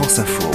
Info.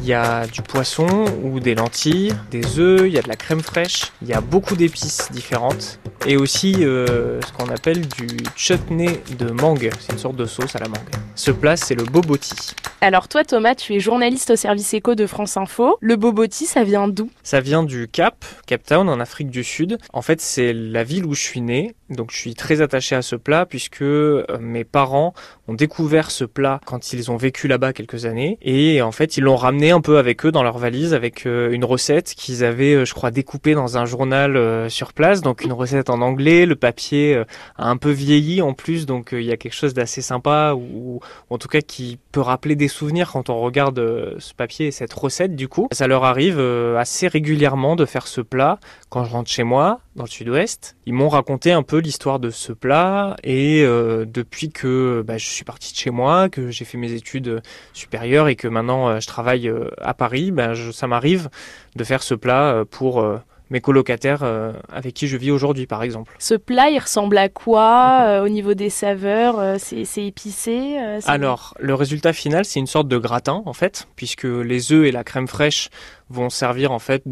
Il y a du poisson ou des lentilles, des œufs, il y a de la crème fraîche, il y a beaucoup d'épices différentes et aussi euh, ce qu'on appelle du chutney de mangue, c'est une sorte de sauce à la mangue. Ce plat c'est le boboti. Alors toi Thomas, tu es journaliste au service éco de France Info. Le boboti, ça vient d'où? Ça vient du Cap, Cape Town en Afrique du Sud. En fait c'est la ville où je suis né, donc je suis très attaché à ce plat puisque euh, mes parents ont découvert ce plat quand ils ont vécu là-bas quelques années et en fait ils l'ont ramené un peu avec eux dans leur valise avec euh, une recette qu'ils avaient, euh, je crois, découpée dans un journal sur place. Donc une recette en anglais, le papier a un peu vieilli en plus, donc il y a quelque chose d'assez sympa ou, en tout cas qui peut rappeler des souvenirs quand on regarde ce papier et cette recette. Du coup, ça leur arrive assez régulièrement de faire ce plat quand je rentre chez moi dans le sud-ouest. Ils m'ont raconté un peu l'histoire de ce plat et depuis que bah, je suis parti de chez moi, que j'ai fait mes études supérieures et que maintenant je travaille à Paris, ben, ça m'arrive de faire ce plat euh, pour euh, mes colocataires euh, avec qui je vis aujourd'hui, par exemple. Ce plat, il ressemble à quoi au niveau des saveurs C'est épicé Alors, le résultat final, c'est une sorte de gratin, en fait, puisque les œufs et la crème fraîche vont servir en fait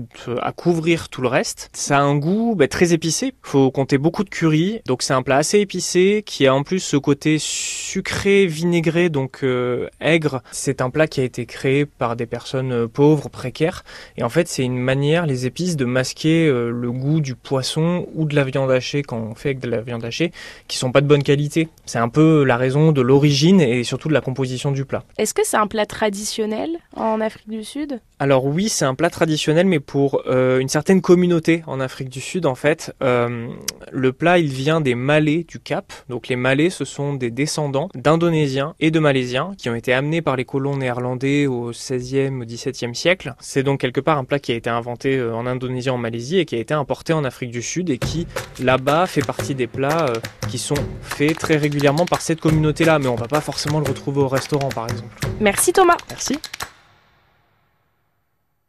à couvrir tout le reste. Ça a un goût bah, très épicé. Faut compter beaucoup de curry. Donc c'est un plat assez épicé qui a en plus ce côté sucré, vinaigré, donc euh, aigre. C'est un plat qui a été créé par des personnes euh, pauvres, précaires. Et en fait c'est une manière, les épices, de masquer euh, le goût du poisson ou de la viande hachée quand on fait avec de la viande hachée, qui sont pas de bonne qualité. C'est un peu la raison de l'origine et surtout de la composition du plat. Est-ce que c'est un plat traditionnel en Afrique du Sud? Alors oui, c'est un plat traditionnel, mais pour euh, une certaine communauté en Afrique du Sud, en fait. Euh, le plat, il vient des Malais du Cap. Donc les Malais, ce sont des descendants d'Indonésiens et de Malaisiens qui ont été amenés par les colons néerlandais au 16e, au 17e siècle. C'est donc quelque part un plat qui a été inventé euh, en Indonésie, en Malaisie, et qui a été importé en Afrique du Sud, et qui, là-bas, fait partie des plats qui sont faits très régulièrement par cette communauté-là, mais on va pas forcément le retrouver au restaurant, par exemple. Merci Thomas. Merci.